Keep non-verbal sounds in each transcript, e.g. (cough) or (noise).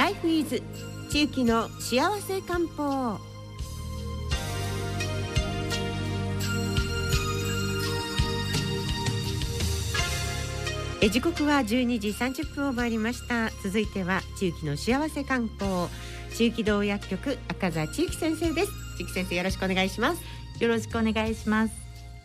ライフイズ地域の幸せ漢方。え時刻は12時30分を回りました。続いては地域の幸せ漢方。地域道薬局赤座地域先生です。地域先生よろしくお願いします。よろしくお願いします。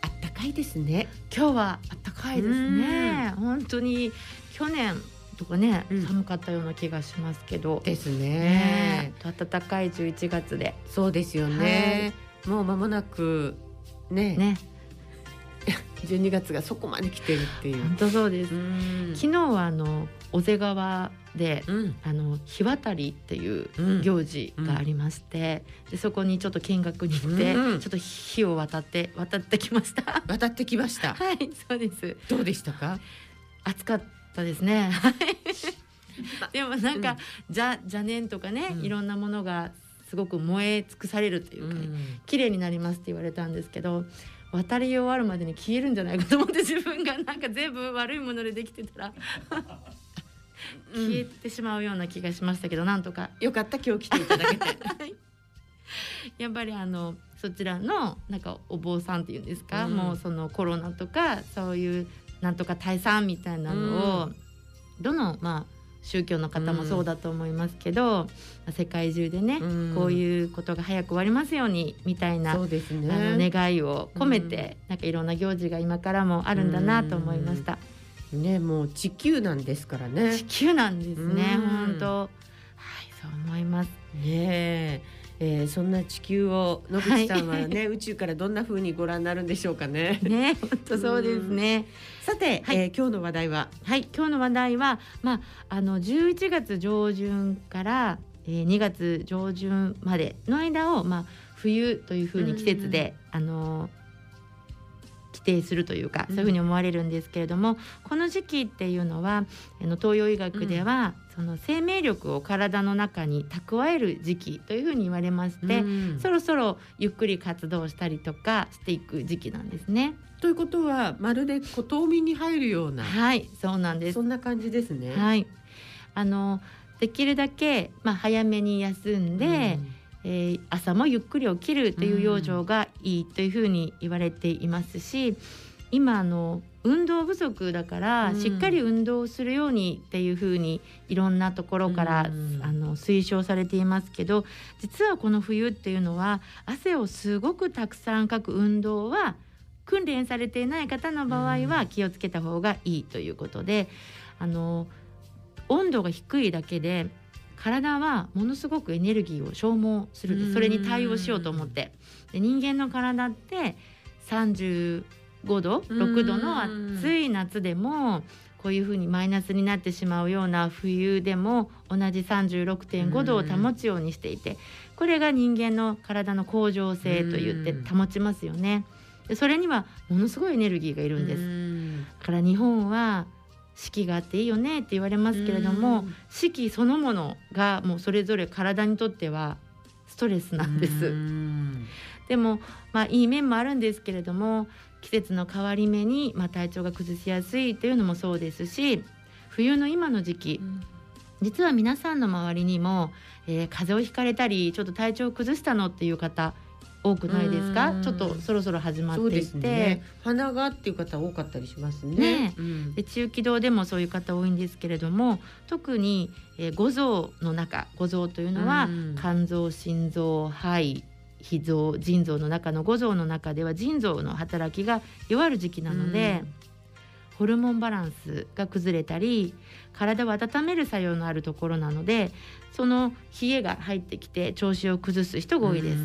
あったかいですね。今日はあったかいですね。本当に去年とかね、うん、寒かったような気がしますけど。ですね。ね暖かい11月で。そうですよね、はい、もう間もなくねね。(laughs) 12月がそこまで来てるっていう。本当そうです。昨日はあの尾瀬川で、うん、あの日渡りっていう行事がありまして、うん、でそこにちょっと見学に行って、うん、ちょっと火を渡って渡ってきました。渡ってきました。(laughs) はいそうです。どうでしたか？暑かったですね。でもなんか、じゃ邪念とかね、いろんなものがすごく燃え尽くされるというか、ね、綺麗になりますって言われたんですけど渡り終わるまでに消えるんじゃないかと思って (laughs) 自分がなんか全部悪いものでできてたら消えてしまうような気がしましたけど、うん、なんとかよかった今日来ていただけて。(laughs) やっぱりあのそちらのなんかお坊さんっていうんですか、うん、もうそのコロナとかそういうなんとか退散みたいなのを、うん、どのまあ宗教の方もそうだと思いますけど、うん、世界中でね、うん、こういうことが早く終わりますようにみたいな、そうですね、あの願いを込めて、うん、なんかいろんな行事が今からもあるんだなと思いました。ね、もう地球なんですからね。地球なんですね。本当。はい、そう思います。ねえー、そんな地球を野口さんはね、はい、宇宙からどんな風にご覧になるんでしょうかね。ね、本当そうですね。さて、はい、えー、今日の話題は、はい、今日の話題は、まああの11月上旬から、えー、2月上旬までの間をまあ冬という風に季節で、あの定するというかそういうふうに思われるんですけれども、うん、この時期っていうのはあの東洋医学では、うん、その生命力を体の中に蓄える時期というふうに言われまして、うん、そろそろゆっくり活動したりとかしていく時期なんですね。ということはまるで小冬眠に入るようなはいそうなんです。そんな感じですね。はい。あのできるだけ、まあ、早めに休んで、うんえー、朝もゆっくり起きるという養生がいいというふうに言われていますし今あの運動不足だから、しっかり運動するようにっていうふうにいろんなところから、あの推奨されていますけど実はこの冬っていうのは汗をすごくたくさんかく運動は訓練されていない方の場合は気をつけた方がいいということで、あの温度が低いだけで体はものすごくエネルギーを消耗するそれに対応しようと思ってで人間の体って35度6度の暑い夏でもこういうふうにマイナスになってしまうような冬でも同じ36.5度を保つようにしていてこれが人間の体の恒常性と言って保ちますよね。でそれにはものすごいエネルギーがいるんです。だから日本は四季があっていいよねって言われますけれども四季そのものがもうそれぞれ体にとってはストレスなんです。でもまあいい面もあるんですけれども季節の変わり目にまあ体調が崩しやすいというのもそうですし冬の今の時期、実は皆さんの周りにも、えー、風邪をひかれたりちょっと体調を崩したのっていう方多くないですか？ちょっとそろそろ始まっていて、ね、鼻がっていう方多かったりしますね、ね。うん、で中気道でもそういう方多いんですけれども特に、えー、五臓の中五臓というのは、肝臓心臓肺脾臓腎臓の中の五臓の中では腎臓の働きが弱る時期なので、ホルモンバランスが崩れたり体を温める作用のあるところなのでその冷えが入ってきて調子を崩す人が多いです。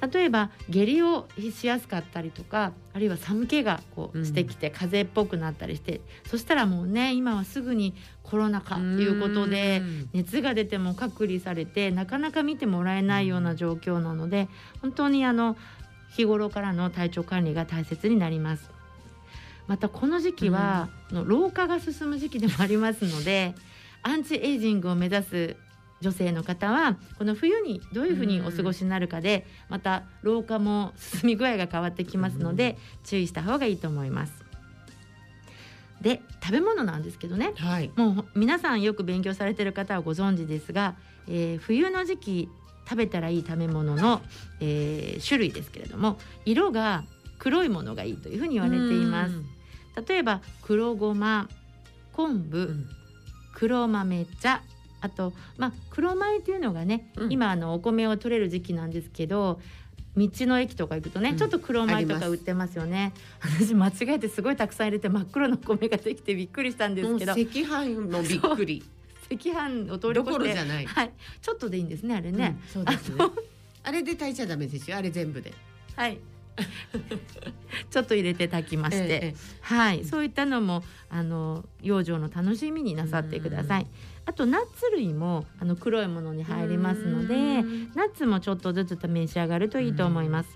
例えば下痢をしやすかったりとかあるいは寒気がこうしてきて風邪っぽくなったりして、うん、そしたらもうね今はすぐにコロナかということで熱が出ても隔離されてなかなか見てもらえないような状況なので本当にあの日頃からの体調管理が大切になります。またこの時期は、の老化が進む時期でもありますのでアンチエイジングを目指す女性の方はこの冬にどういうふうにお過ごしになるかで、また老化も進み具合が変わってきますので、注意した方がいいと思います。で食べ物なんですけどねはい。もう皆さんよく勉強されてる方はご存知ですが、えー冬の時期食べたらいい食べ物の、えー種類ですけれども色が黒いものがいいというふうに言われています例えば黒ごま昆う布ん。黒豆茶あと、まあ、黒米っていうのがね、うん。今あのお米を取れる時期なんですけど道の駅とか行くとね、うん。ちょっと黒米とか売ってますよね。私間違えてすごいたくさん入れて真っ黒の米ができてびっくりしたんですけど。赤飯もびっくり。(laughs) 赤飯を通りど越してころじゃない。はい、ちょっとでいいんですねあれね、うんそうですね。あれで炊いちゃダメですよ。あれ全部で。はい。(laughs) ちょっと入れて炊きまして、ええはい、そういったのもあの養生の楽しみになさってください。あとナッツ類もあの黒いものに入りますので、うん。ナッツもちょっとずつ召し上がるといいと思います。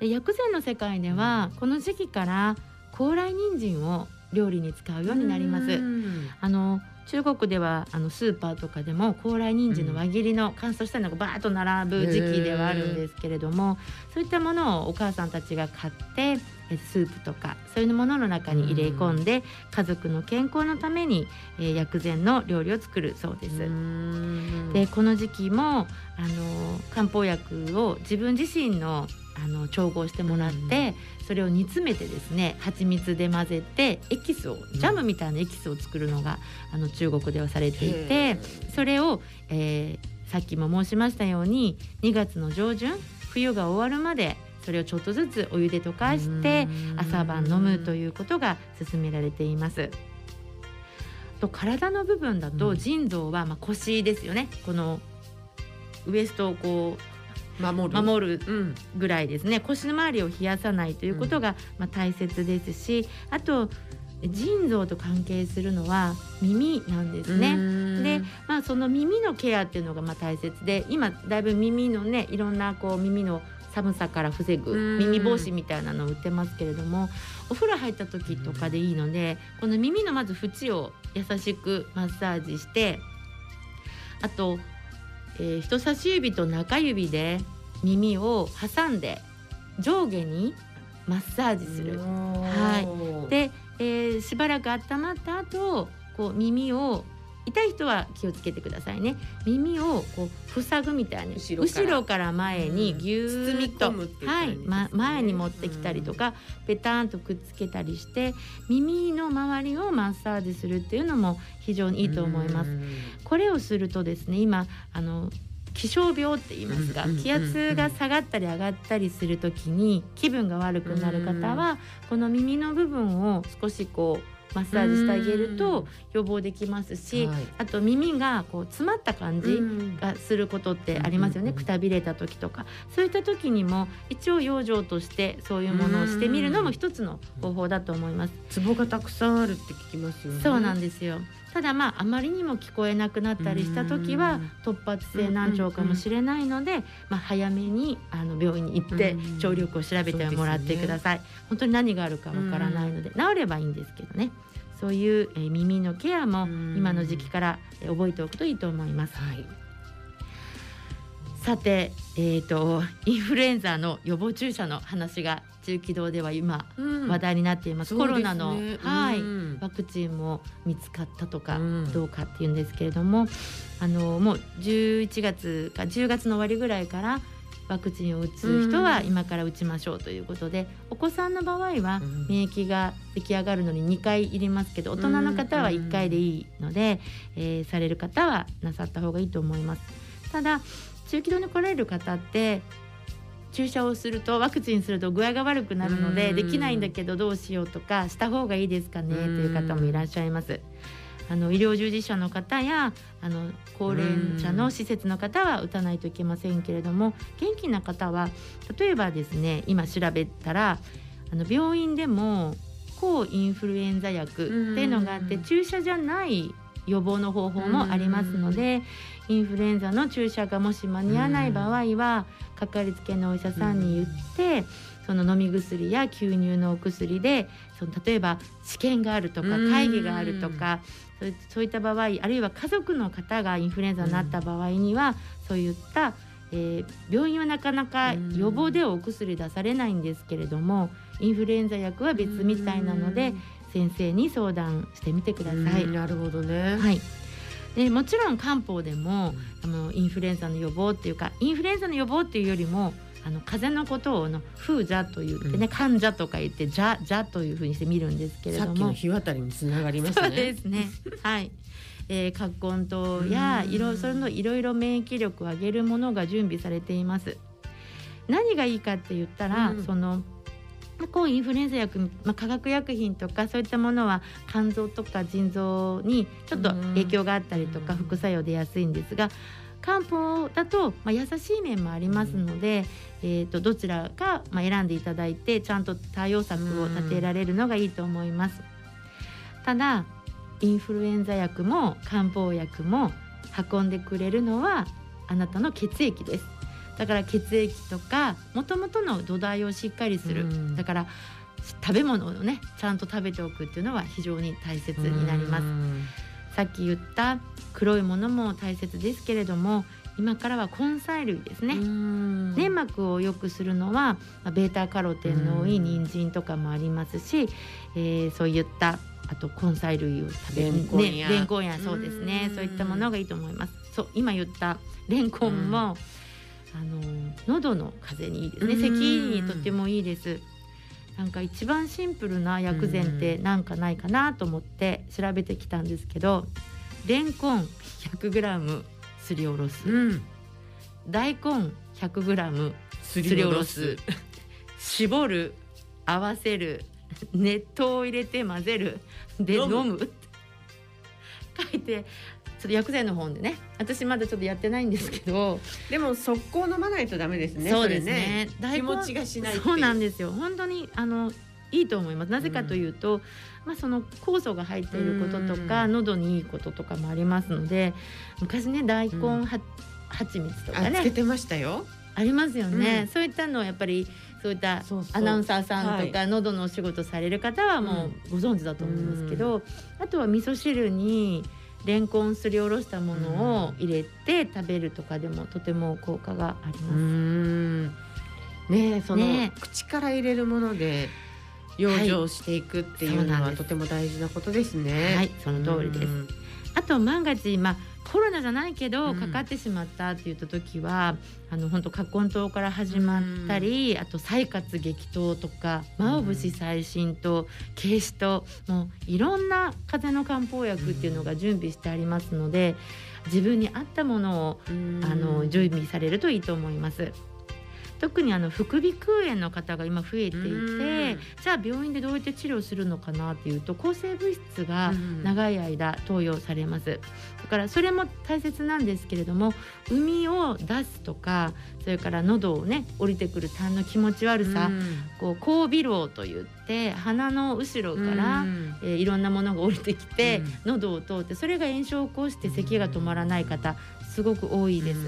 で薬膳の世界ではこの時期から高麗人参を料理に使うようになります。うんあの中国ではあのスーパーとかでも高麗人参の輪切りの乾燥したのがバーッと並ぶ時期ではあるんですけれども、そういったものをお母さんたちが買ってえスープとかそういうものの中に入れ込んで、家族の健康のために、えー薬膳の料理を作るそうです。うんでこの時期もあの漢方薬を自分自身のあの調合してもらって、それを煮詰めてですね蜂蜜で混ぜてエキスをジャムみたいなエキスを作るのが、あの中国ではされていへてーそれを、えーさっきも申しましたように2月の上旬冬が終わるまでそれをちょっとずつお湯で溶かして朝晩飲むということが勧められています。と体の部分だとうん。腎臓はまあ腰ですよね。このウエストをこ。う守る。うん。ぐらいですね。腰の周りを冷やさないということがまあ大切ですしあと腎臓と関係するのは耳なんですね。で、まあ、その耳のケアっていうのがまあ大切で今だいぶ耳のねいろんなこう耳の寒さから防ぐうん。耳帽子みたいなのを売ってますけれどもお風呂入った時とかでいいのでこの耳のまず縁を優しくマッサージしてあと、えー人差し指と中指で耳を挟んで上下にマッサージする。はいで、えーしばらく温まった後こう耳を痛い人は気をつけてくださいね。耳をこう塞ぐみたいに後ろから。から前にぎゅーっと、包み込むっていうはい、ま、前に持ってきたりとか、ペタンとくっつけたりして耳の周りをマッサージするっていうのも非常にいいと思います。これをするとですね今あの気象病って言いますかうん。うん。うんうん気圧が下がったり上がったりする時に気分が悪くなる方はこの耳の部分を少しこうマッサージしてあげると予防できますしはい。あと耳がこう詰まった感じうん。がすることってありますよね、くたびれた時とか。そういった時にも一応養生としてそういうものをしてみるのも一つの方法だと思います。ツボがたくさんあるって聞きますよね。そうなんですよただまああまりにも聞こえなくなったりした時はうん。突発性難聴かもしれないので、まあ、早めにあの病院に行ってうん聴力を調べてもらってください、本当に何があるかわからないので治ればいいんですけどね。そういう、えー耳のケアもうん。今の時期からえー覚えておくといいと思います。はい。さて、えー、とインフルエンザの予防注射の話が中気道では今うん。話題になっています、そうですね。コロナの、はい、うん。ワクチンも見つかったとかうん。どうかっていうんですけれども、あのもう11月か10月の終わりぐらいからワクチンを打つ人はうん。今から打ちましょうということで、お子さんの場合はうん。免疫が出来上がるのに2回いりますけど大人の方は1回でいいので、えーされる方はなさった方がいいと思います。ただ中気道に来られる方って注射をするとワクチンすると具合が悪くなるのでうん。できないんだけどどうしようとかした方がいいですかねという方もいらっしゃいます。あの医療従事者の方やあの高齢者の施設の方は打たないといけませんけれども元気な方は例えばですね今調べたらあの病院でも抗インフルエンザ薬っていうのがあってうん。注射じゃない予防の方法もありますのでインフルエンザの注射がもし間に合わない場合はかかりつけのお医者さんに言ってその飲み薬や吸入のお薬でその例えば試験があるとかうん会議があるとかそういそういった場合あるいは家族の方がインフルエンザになった場合にはそういったえー病院はなかなか予防ではお薬出されないんですけれどもインフルエンザ薬は別みたいなので先生に相談してみてください。なるほどね。はい。でもちろん漢方でもあのインフルエンザの予防っていうかインフルエンザの予防っていうよりもあの風邪のことをの風邪と言ってね、うん、患者とか言ってじゃじゃというふうにして見るんですけれども。さっきの日渡りにつながりますね。そうですね。はい。えー、葛根湯やいろそれのいろいろ免疫力を上げるものが準備されています。何がいいかって言ったら、うん、その抗インフルエンザ薬、まあ、化学薬品とかそういったものは肝臓とか腎臓にちょっと影響があったりとか副作用出やすいんですが漢方だと、まあ、優しい面もありますので、えーと、どちらか、まあ、選んでいただいてちゃんと対応策を立てられるのがいいと思います。ただインフルエンザ薬も漢方薬も運んでくれるのはあなたの血液ですだから血液とかもともとの土台をしっかりする、だから食べ物をねちゃんと食べておくっていうのは非常に大切になります。さっき言った黒いものも大切ですけれども今からは根菜類ですね。粘膜を良くするのはベータカロテンの多い人参とかもありますし、えー、そういったあと根菜類を食べる。ねレンコンやそうですね。そういったものがいいと思います。そう今言ったレンコンもあの喉の風邪にいいですね。咳にとってもいいです。なんか一番シンプルな薬膳ってなんかないかなと思って調べてきたんですけどレンコン 100g すりおろす、うん、大根 100g すりおろす。絞る合わせる熱湯を入れて混ぜる。で飲む。書いてちょっと薬膳の本でね。私まだちょっとやってないんですけど。でも速攻飲まないとダメですねそうですね。気持ちがしないそうなんですよ。本当にあのいいと思います。なぜかというと、うん、まあ、その酵素が入っていることとか、喉にいいこととかもありますので昔ね大根は、うん、蜂蜜とかね。つけてましたよ。ありますよね、うん、そういったのはやっぱりそういったアナウンサーさんとか、はい、喉のお仕事される方はもうご存知だと思いますけど、うん、あとは味噌汁にレンコンすりおろしたものを入れて食べるとかでもとても効果があります。ねその、ね、口から入れるもので養生していくっていうのは、はい、とても大事なことですね。はい、その通りです。あと万が一まあコロナじゃないけどかかってしまったって言った時は、うん、あの本当葛根湯から始まったり、うん、あと採活激闘とか真央節最新と軽視ともういろんな風邪の漢方薬っていうのが準備してありますので自分に合ったものを、あの準備されるといいと思います。特にあの副鼻腔炎の方が今増えていてじゃあ病院でどうやって治療するのかなっていうと抗生物質が長い間投与されます。だからそれも大切なんですけれども海を出すとかそれから喉をね降りてくる痰の気持ち悪さ、こう後鼻漏といって鼻の後ろから、えー、いろんなものが降りてきて、喉を通ってそれが炎症を起こして咳が止まらない方すごく多いです。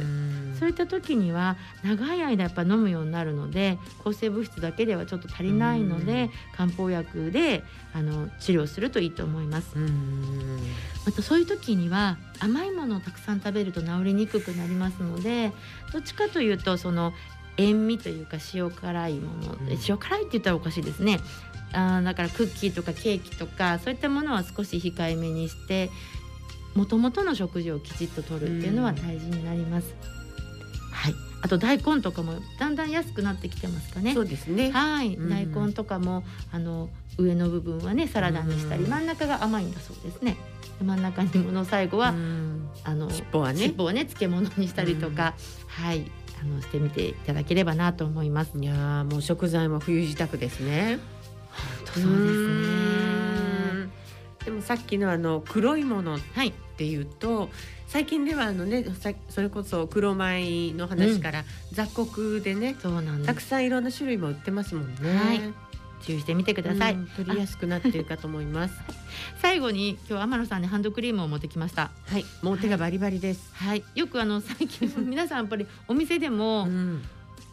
そういった時には長い間やっぱ飲むようになるので抗生物質だけではちょっと足りないので漢方薬であの治療するといいと思います。またそういう時には甘いものをたくさん食べると治りにくくなりますのでどっちかというとその塩味というか塩辛いもの、塩辛いって言ったらおかしいですねあだからクッキーとかケーキとかそういったものは少し控えめにしてもともとの食事をきちっととるっていうのは大事になります。はい。あと大根とかもだんだん安くなってきてますかね。そうですね。はい。大根とかもあの上の部分はねサラダにしたり、真ん中が甘いんだそうですね。真ん中にもの最後はあの尻尾はね尻尾をね漬物にしたりとか、はいあのしてみていただければなと思います。いやもう食材も冬支度ですね。そうですね。でもさっきのあの黒いものっていうと、はい、最近ではあのねそれこそ黒米の話から、雑穀でね、そうなんたくさんいろんな種類も売ってますもんね。はい。注意してみてください、うん、取りやすくなっているかと思います。(laughs) 最後に今日天野さんにハンドクリームを持ってきました。はいもう手がバリバリです、はい、はい、よくあの最近皆さんやっぱりお店でも、うん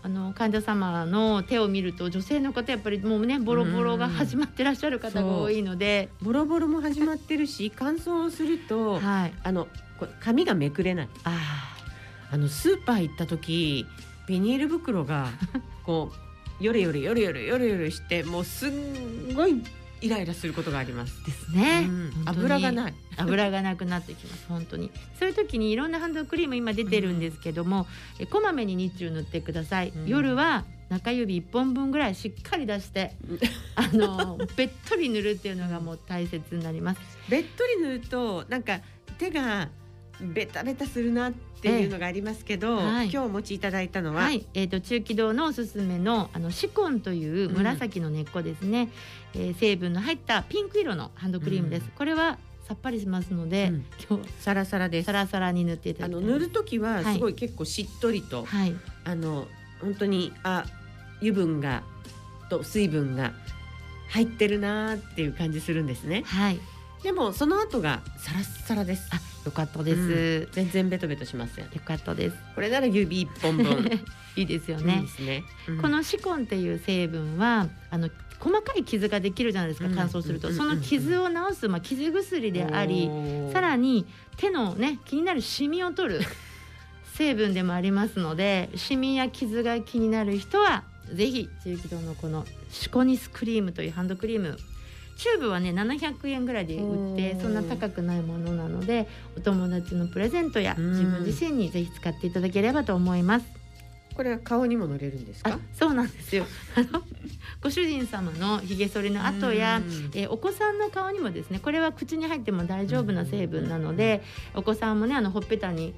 あの患者様の手を見ると女性の方やっぱりもうねボロボロが始まってらっしゃる方が多いので、ボロボロも始まってるし乾燥すると、はい、あの髪がめくれない。ああのスーパー行った時ビニール袋がこうよれよれよれよれよれよれしてもうすんごいイライラすることがあります。ですね、うん。油がない。油がなくなってきます本当に。そういう時にいろんなハンドクリーム今出てるんですけども、えこまめに日中塗ってください、うん。夜は中指1本分ぐらいしっかり出してあのべっとり塗るっていうのがもう大切になります。(laughs) べっとり塗るとなんか手がベタベタするなっていうのがありますけど、ええ。はい。今日お持ちいただいたのは、はい、えー、と中気道のおすすめのあのシコンという紫の根っこですね、えー成分の入ったピンク色のハンドクリームです、うん。これはさっぱりしますので、うん。今日サラサラです。サ。ラサラに塗っていたあだ塗る時ははい。すごい結構しっとりと、はい。あの本当にあ油分がと水分が入ってるなーっていう感じするんですね。はいでもその後がサラッサラです。あよかったです、うん。全然ベトベトしません。よかったです。これなら指一本分。(laughs) いいですよね。ね。うん。このシコンっていう成分はあの細かい傷ができるじゃないですかうん。乾燥すると、うんその傷を治す、まあ、傷薬でありさらにに手のね気になるシミを取る (laughs) 成分でもありますのでシミや傷が気になる人はぜひ中気道のこのシコニスクリームというハンドクリームチューブはね700円ぐらいで売ってそんな高くないものなのでお友達のプレゼントやうん。自分自身にぜひ使っていただければと思います。これは顔にも塗れるんですあか？そうなんですよ。(laughs) あのご主人様のひげ剃りの後やうん。えーお子さんの顔にもですねこれは口に入っても大丈夫な成分なので、お子さんもねあのほっぺたに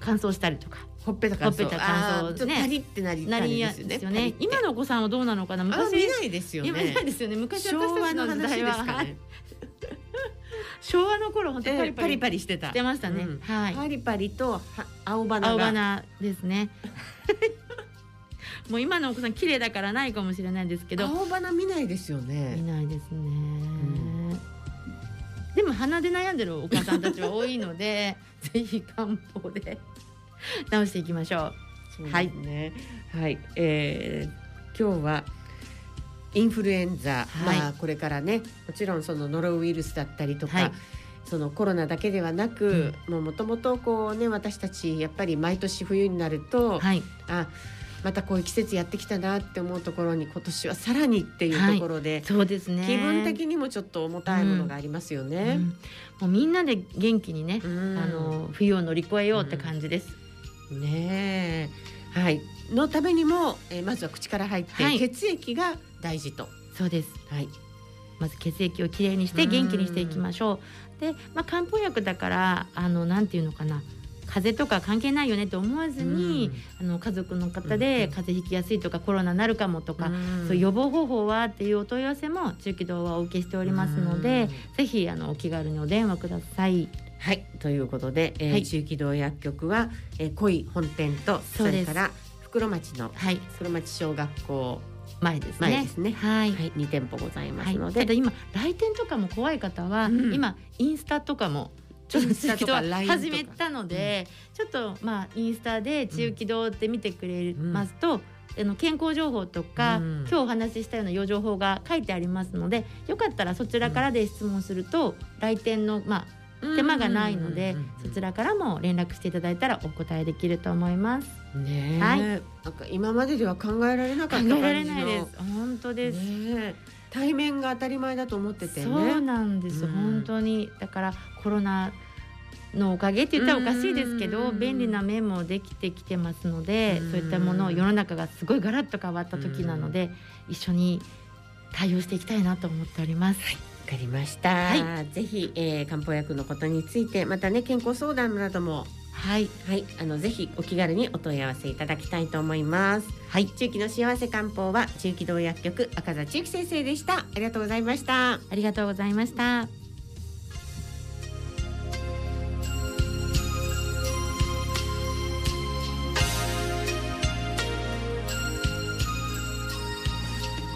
乾燥したりとかほっぺた乾燥。ほっぺた乾燥。ね。パリってなりなりですよね今のお子さんはどうなのかな？あ昔見ないですよね。今ないですよね。昔昭私た和の話ちの時代は。昭和の頃本当えーパリパリ。パリしてた。してましたね、うん。はい。パリパリとは青花。が青花ですね。(laughs) もう今のお子さん綺麗だからないかもしれないんですけど。青花見ないですよ見ね。ないですね、でも鼻で悩んでるお母さんたちは多いので (laughs) ぜひ漢方で直していきましょう。そうですね。はい、えー今日はインフルエンザ、はい。まあこれからねもちろんそのノロウイルスだったりとか、はい。そのコロナだけではなく、もう元々こうね私たちやっぱり毎年冬になると、はい。あまたこういう季節やってきたなって思うところに今年はさらにっていうところで、そうですね。気分的にもちょっと重たいものがありますようね。ん。もうみんなで元気にね、うん。あの冬を乗り越えようって感じです、ねえ。はい。のためにも、えーまずは口から入って、はい。血液が大事と。そうです。はい。まず血液をきれいにして元気にしていきましょう。で、まあ、漢方薬だからあのなんていうのかな。風邪とか関係ないよねと思わずに、あの家族の方でうん風邪ひきやすいとかコロナになるかもとか、ん。そういう予防方法はっていうお問い合わせも中気道はお受けしておりますので、ぜひあのお気軽にお電話ください。はい。ということで、えーはい。中気道薬局は、えー、濃い本店とそれから袋町のはい、袋町小学校、前ですね。前ですね。はい。はい、2店舗ございまはい、すので、ただ今来店とかも怖い方は、うん。今インスタとかもちょっと始めたので、ちょっとまあインスタで中気道って見てくれますと、あの健康情報とか、うん。今日お話ししたような予情報が書いてありますのでよかったらそちらからで質問すると、来店のまあ手間がないので、そちらからも連絡していただいたらお答えできると思います。ねえ、はい。なんか今まででは考えられなか考った感じのえられないです。本当です。ねえ。対面が当たり前だと思っててね。そうなんです、うん。本当に。だからコロナのおかげって言ったらおかしいですけどうん。便利な面もできてきてますのでうん。そういったものを世の中がすごいガラッと変わった時なので一緒に対応していきたいなと思っております。わかりました、はぜひ、えー、漢方薬のことについてまたね健康相談なども。はい、はい。あのぜひお気軽にお問い合わせいただきたいと思います。はい。中期の幸せ漢方は中期道薬局赤座千幸先生でした。ありがとうございました。ありがとうございました。